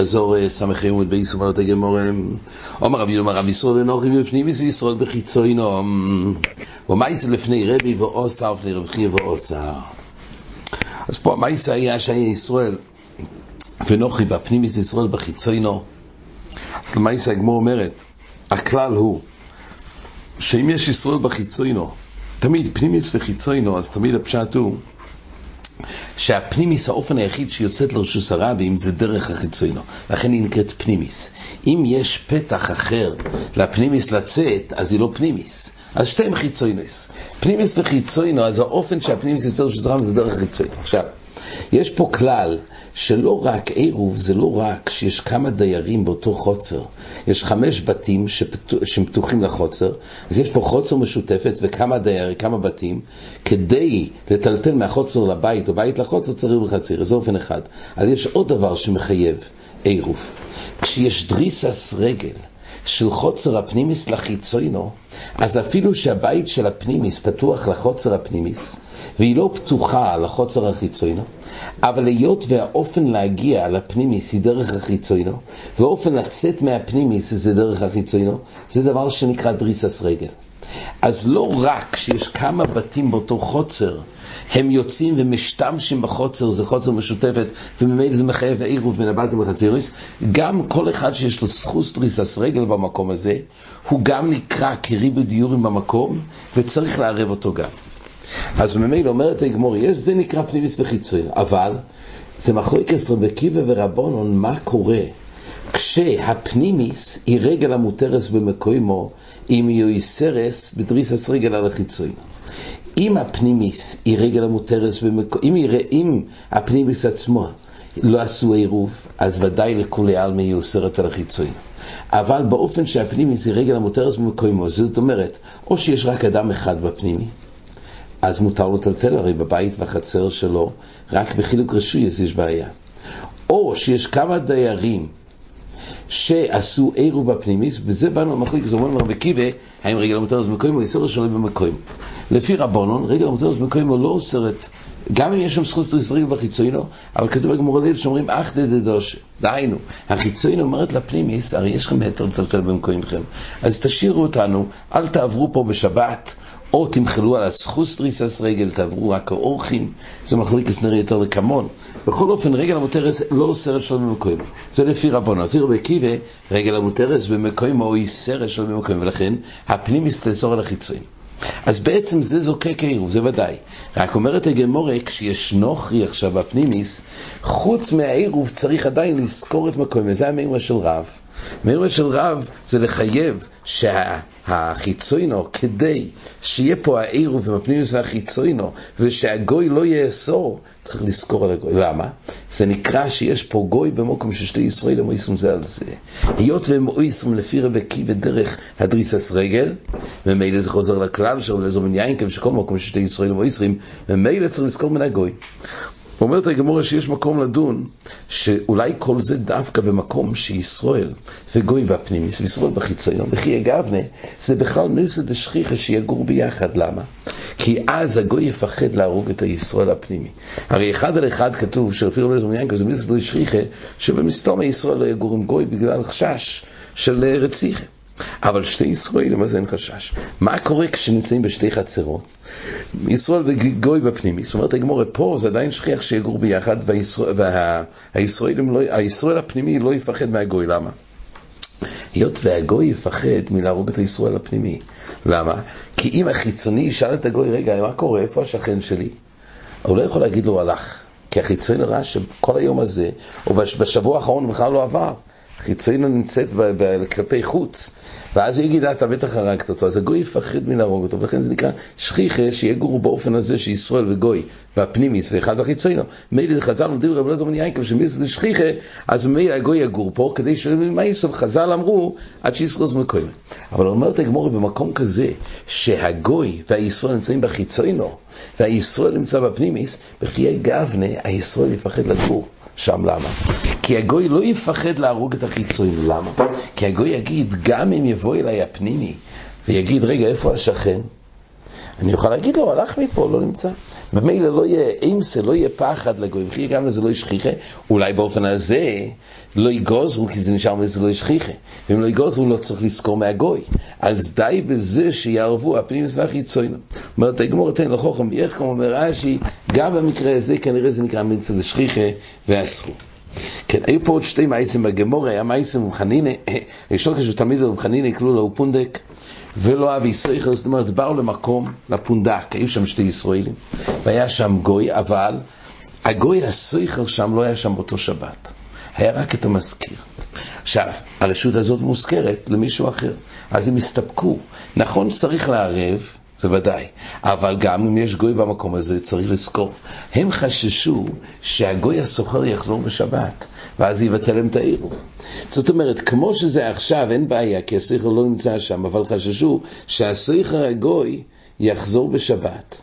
חזור סמכי עמוד בייס אומרת הגמור אומר רבי אומר רבי ישראל ונוחי בפנימיס וישראל בחיצוינו ומייס לפני רבי ועושה לפני רבי חיה ועושה אז פה המייס היה שהיה ישראל ונוחי בפנימיס וישראל בחיצוינו אז למייס הגמור אומרת הכלל הוא שאם יש ישראל בחיצוינו תמיד פנימיס וחיצוינו אז תמיד הפשט הוא שהפנימיס, האופן היחיד שיוצאת לרשוס הרבים זה דרך החיצוינו, לכן היא נקראת פנימיס. אם יש פתח אחר לפנימיס לצאת, אז היא לא פנימיס. אז שתיהם חיצוינוס. פנימיס וחיצוינו, אז האופן שהפנימיס יוצא לרשוס הרבים זה דרך החיצוינו. עכשיו, יש פה כלל שלא רק עירוב, זה לא רק שיש כמה דיירים באותו חוצר. יש חמש בתים שפתוח, שפתוחים לחוצר, אז יש פה חוצר משותפת וכמה דיירים, כמה בתים. כדי לטלטל מהחוצר לבית או בית לחוצר צריך בחציר, זה אופן אחד. אז יש עוד דבר שמחייב עירוב. כשיש דריסס רגל, של חוצר הפנימיס לחיצוינו, אז אפילו שהבית של הפנימיס פתוח לחוצר הפנימיס, והיא לא פתוחה לחוצר החיצוינו, אבל היות והאופן להגיע לפנימיס היא דרך החיצוינו, ואופן לצאת מהפנימיס זה דרך החיצוינו, זה דבר שנקרא דריסס רגל. אז לא רק שיש כמה בתים באותו חוצר, הם יוצאים ומשתמשים בחוצר, זה חוצר משותפת, וממילא זה מחייב עירוב בין הבלטים וחציריס, גם כל אחד שיש לו סחוס דריסס רגל במקום הזה, הוא גם נקרא כריבו דיורים במקום, וצריך לערב אותו גם. אז ממילא אומרת הגמור, יש, זה נקרא פנימיס וחיצוי, אבל זה מחלוקת רבי קיבא ורבונון, מה קורה? כשהפנימיס היא רגל המותרס במקוימו, אם היא יסרס בדריסס רגל על החיצוי. אם הפנימיס היא רגל המותרס במקוימו, אם, אם הפנימיס עצמו לא עשו עירוב, אז ודאי לכולי עלמי היא אוסרת על החיצוי. אבל באופן שהפנימיס היא רגל המותרס במקוימו, זאת אומרת, או שיש רק אדם אחד בפנימי, אז מותר לו לטלטל, הרי בבית והחצר שלו, רק בחילוק רשוי יש בעיה. או שיש כמה דיירים שעשו עירוב בפנימיס, וזה באנו למחליק, זה אומר רבי קיבה, האם רגל המותרת במקוים או איסור שלו במקוים. לפי רבונון, רגל המותרת במקוים הוא לא אוסרת, גם אם יש שם זכות ישראל בחיצוינו, אבל כתוב בגמור הליל שאומרים אך דדדוש, דהיינו, החיצוינו אומרת לפנימיס, הרי יש לכם היתר לטלטל במקוימכם, אז תשאירו אותנו, אל תעברו פה בשבת, או תמחלו על הסחוס דריסס רגל, תעברו רק האורחים, זה מחליק נראה יותר לכמון. בכל אופן, רגל המותרס לא אוסרת שלו במקוים. זה לפי רבונו. לפי רבי קיבה, רגל המותרס במקוים או איסרת שלו במקוים, ולכן הפנים מסתסור על החיצויים. אז בעצם זה זוקק עירוב, זה ודאי. רק אומרת הגמורה, כשיש נוכרי עכשיו בפנימיס, חוץ מהעירוב צריך עדיין לזכור את מקום, וזה המימרה של רב. מימרה של רב זה לחייב שהחיצוינו, כדי שיהיה פה העירוב עם הפנימיס והחיצוינו, ושהגוי לא יאסור, צריך לזכור על הגוי. למה? זה נקרא שיש פה גוי במקום ששתי ישראל הם אויסרים זה על זה. היות והם אויסרים לפי רבקי ודרך הדריסס רגל, ומילא זה חוזר לכלל שלו, לאזור מן כיוון שכל מקום ששתי ישראל הם אויסרים, ומילא צריך לזכור מן הגוי. אומרת הגמורה שיש מקום לדון שאולי כל זה דווקא במקום שישראל וגוי בפנימיס וישראל בחיציון וכי יגבנה זה בכלל ניסה דשכיחה שיגור ביחד, למה? כי אז הגוי יפחד להרוג את הישראל הפנימי. הרי אחד על אחד כתוב שלפי רבי זמן ינקו זה ניסה דשכיחה שבמסתום הישראל לא יגור עם גוי בגלל חשש של רציחה. אבל שתי ישראלים אז אין חשש. מה קורה כשנמצאים בשתי חצרות? ישראל וגוי בפנימי, זאת אומרת הגמורה פה זה עדיין שכיח שיגור ביחד והישראל לא, הפנימי לא יפחד מהגוי, למה? היות והגוי יפחד מלהרוג את הישראל הפנימי. למה? כי אם החיצוני ישאל את הגוי, רגע, מה קורה? איפה השכן שלי? הוא לא יכול להגיד לו, הלך. כי החיצוני ראה שכל היום הזה, או בשבוע האחרון בכלל לא עבר. חיצונו נמצאת כלפי חוץ, ואז הוא יגיד, אתה בטח הרגת אותו, אז הגוי יפחד מלהרוג אותו, ולכן זה נקרא שכיחה שיגורו באופן הזה שישראל וגוי, והפנימיס ואחד בחיצונו. מילא חז"ל לומדים רבי אלעזר בן יעקב שמיס שכיחה, אז מילא הגוי יגור פה, כדי שמה יסוד חז"ל אמרו, עד שישראל זה מקוים. אבל אומרת הגמורי במקום כזה, שהגוי והישראל נמצאים בחיצונו, והישראל נמצא בפנימיס, בכי גבנה, הישראל יפחד לגור. שם למה? כי הגוי לא יפחד להרוג את החיצון, למה? כי הגוי יגיד, גם אם יבוא אליי הפנימי ויגיד, רגע, איפה השכן? אני אוכל להגיד לו, הלך מפה, לא נמצא. ומילא לא יהיה אימסה, לא יהיה פחד לגוי, וכי גם לזה לא ישכיחה, אולי באופן הזה לא יגוזרו, כי זה נשאר מזה לא ישכיחה. ואם לא יגוזרו, לא צריך לזכור מהגוי. אז די בזה שיערבו הפנים והחיצונו. אומרת הגמור תן לחוכם, איך כמו אומר רש"י, גם במקרה הזה כנראה זה נקרא מצד השכיחה ואסרו. כן, היו פה עוד שתי מייסים בגמור, היה מייסים עם חנינה, לו כשהוא תמיד עם חנינה, יקלו לו פונדק. ולא אבי סייכל, זאת אומרת, באו למקום, לפונדק, היו שם שתי ישראלים, והיה שם גוי, אבל הגוי הסייכל שם לא היה שם באותו שבת, היה רק את המזכיר. עכשיו, הרשות הזאת מוזכרת למישהו אחר, אז הם הסתפקו. נכון שצריך לערב, זה ודאי, אבל גם אם יש גוי במקום הזה, צריך לזכור. הם חששו שהגוי הסוחר יחזור בשבת, ואז יבטל להם את העירוב. זאת אומרת, כמו שזה עכשיו, אין בעיה, כי הסכר לא נמצא שם, אבל חששו שהסכר הגוי יחזור בשבת.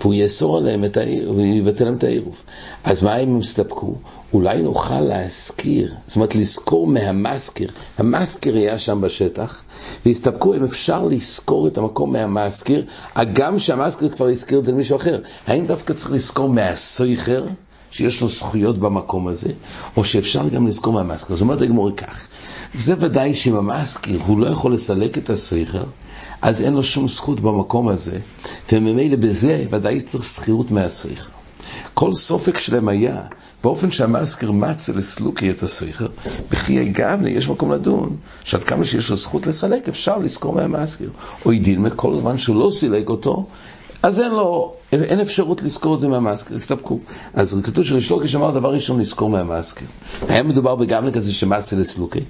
והוא יאסור עליהם את העיר, הוא יבטל להם את העירוב. אז מה אם הם הסתפקו? אולי נוכל להזכיר, זאת אומרת לזכור מהמזכיר. המזכיר היה שם בשטח, והסתפקו אם אפשר לזכור את המקום מהמזכיר, הגם שהמזכיר כבר הזכיר את זה למישהו אחר. האם דווקא צריך לזכור מהסויכר? שיש לו זכויות במקום הזה, או שאפשר גם לזכור מהמזכיר. זאת אומרת הגמור כך, זה ודאי שאם המזכיר הוא לא יכול לסלק את הסכר, אז אין לו שום זכות במקום הזה, וממילא בזה ודאי צריך שכירות מהסכר. כל סופק שלהם היה, באופן שהמזכיר מצא לסלוקי את הסכר, בכי הגבנה יש מקום לדון, שעד כמה שיש לו זכות לסלק, אפשר לזכור מהמזכיר. או ידין כל זמן שהוא לא סילק אותו, אז אין לו, אין אפשרות לזכור את זה מהמאסקר, הסתפקו. אז כתוב שרישלוקש אמר דבר ראשון לזכור מהמאסקר. היה מדובר בגמלה כזה שמאסה לסלוקי.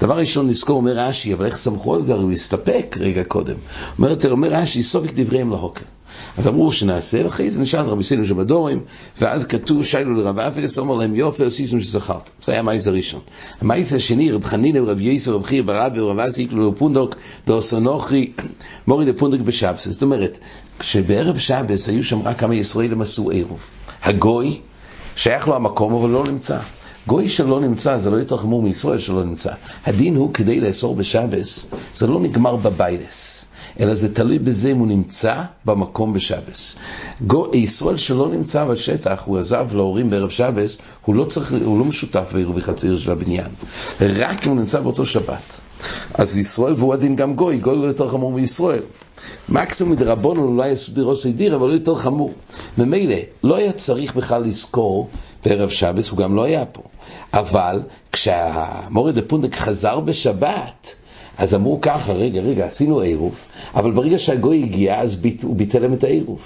דבר ראשון לזכור, אומר רש"י, אבל איך סמכו על זה? הרי הוא הסתפק רגע קודם. אומר, רש"י, סופק דבריהם להוקר. אז אמרו שנעשה, ואחרי זה נשאל רבי סיינו שבדורים, ואז כתוב שיילו לרב אפס, אומר להם יופי, עשיתם שזכרת. זה היה המייס הראשון. המייס השני, רב חנינא ורב יסו, רב חייא ברבי, ורב אסי, יקלו לפונדוק, דורסונוכי, מורי לפונדוק בשבס. זאת אומרת, כשבערב שבס היו שם רק כמה ישראלים עשו עירוב. הגוי, שייך לו המקום, אבל לא נמצא. גוי שלא נמצא, זה לא יותר חמור מישראל שלא נמצא. הדין הוא כדי לאסור בשבס, זה לא נגמר בביילס. אלא זה תלוי בזה אם הוא נמצא במקום בשבס. ישראל שלא נמצא בשטח, הוא עזב להורים בערב שבס, הוא לא, צריך, הוא לא משותף בעירוב חציר של הבניין. רק אם הוא נמצא באותו שבת. אז ישראל, והוא הדין גם גוי, גוי לא יותר חמור מישראל. מקסימום מדרבנו אולי יעשו דירוסי דיר, אבל לא יותר חמור. ממילא, לא היה צריך בכלל לזכור בערב שבס, הוא גם לא היה פה. אבל כשהמורד הפונדק חזר בשבת, אז אמרו ככה, רגע, רגע, עשינו עירוב, אבל ברגע שהגוי הגיע, אז ביט, הוא ביטל להם את העירוב,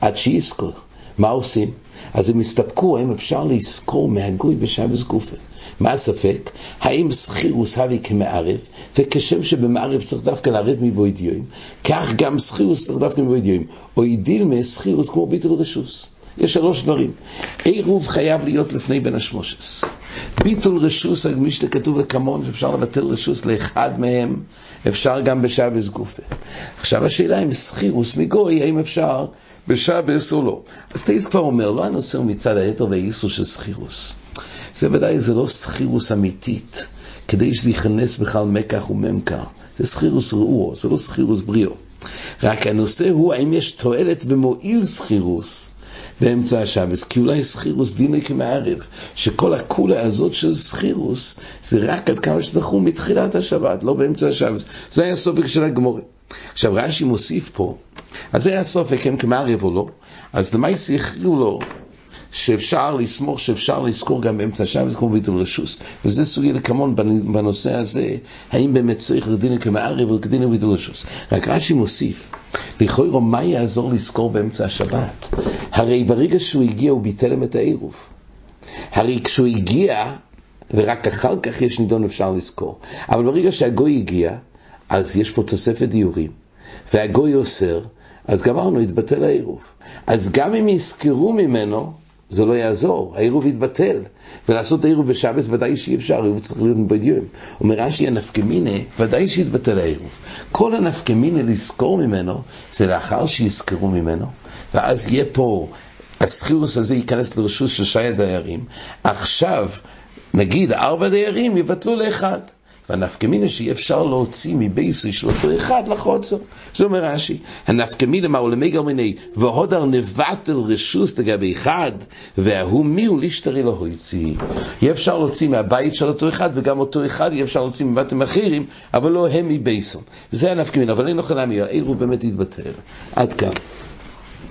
עד שיזכור. מה עושים? אז הם הסתפקו, האם אפשר לזכור מהגוי בשבס גופה. מה הספק? האם סחירוס הווי כמערב, וכשם שבמערב צריך דווקא לערב מבויד יוים, כך גם סחירוס צריך דווקא מבויד יוים, או ידילמה סחירוס כמו ביטל רשוס. יש שלוש דברים. עירוב חייב להיות לפני בן השמושס. ביטול רשוס, הגמישתא כתוב לקמון, שאפשר לבטל רשוס לאחד מהם, אפשר גם בשבס גופה. עכשיו השאלה אם סחירוס מגוי, האם אפשר בשבס או לא. אז טייס כבר אומר, לא הוא מצד היתר והאיסור של סחירוס. זה ודאי, זה לא סחירוס אמיתית, כדי שזה ייכנס בכלל מקח וממכר. זה סחירוס ראו, זה לא סחירוס בריאו. רק הנושא הוא האם יש תועלת במועיל סחירוס. באמצע השבס, כי אולי סחירוס דיני כמערב, שכל הקולה הזאת של סחירוס זה רק עד כמה שזכו מתחילת השבת, לא באמצע השבס. זה היה סופק של הגמורת. עכשיו רש"י מוסיף פה, אז זה היה סופק, הם כמערב או לא, אז למעשה הכריעו לו שאפשר לסמוך, שאפשר לזכור גם באמצע השבס כמו ביטול רשוס. וזה סוגי לקמון בנושא הזה, האם באמת צריך לדין כמערב או לדין ביטול רשוס. רק רש"י מוסיף, לכאורה מה יעזור לזכור באמצע השבת? הרי ברגע שהוא הגיע הוא ביטל את העירוב. הרי כשהוא הגיע, ורק אחר כך יש נידון אפשר לזכור. אבל ברגע שהגוי הגיע, אז יש פה תוספת דיורים, והגוי אוסר, אז גמרנו, התבטל העירוב. אז גם אם יזכרו ממנו, זה לא יעזור, העירוב יתבטל. ולעשות העירוב בשבס ודאי שאי אפשר, העירוב צריך להיות בדיום. אומר רש"י הנפקמינה, ודאי שיתבטל העירוב. כל הנפקמינה לזכור ממנו, זה לאחר שיזכרו ממנו, ואז יהיה פה, הסחירוס הזה ייכנס לרשות של שי הדיירים. עכשיו, נגיד ארבע דיירים יבטלו לאחד. והנפקמינה שאי אפשר להוציא מבייסי של אותו אחד לחוצו. זה אומר רש"י, הנפקמינה מהו למגר מיני, והודר נבטל רשוס לגבי אחד, וההוא מי הוא לישתרי לא הוציא. אי אפשר להוציא מהבית של אותו אחד, וגם אותו אחד אי אפשר להוציא מבתים אחרים, אבל לא הם מבייסום. זה הנפקמינה, אבל אין אוכל עמי, העיר הוא באמת התבטל. עד כאן.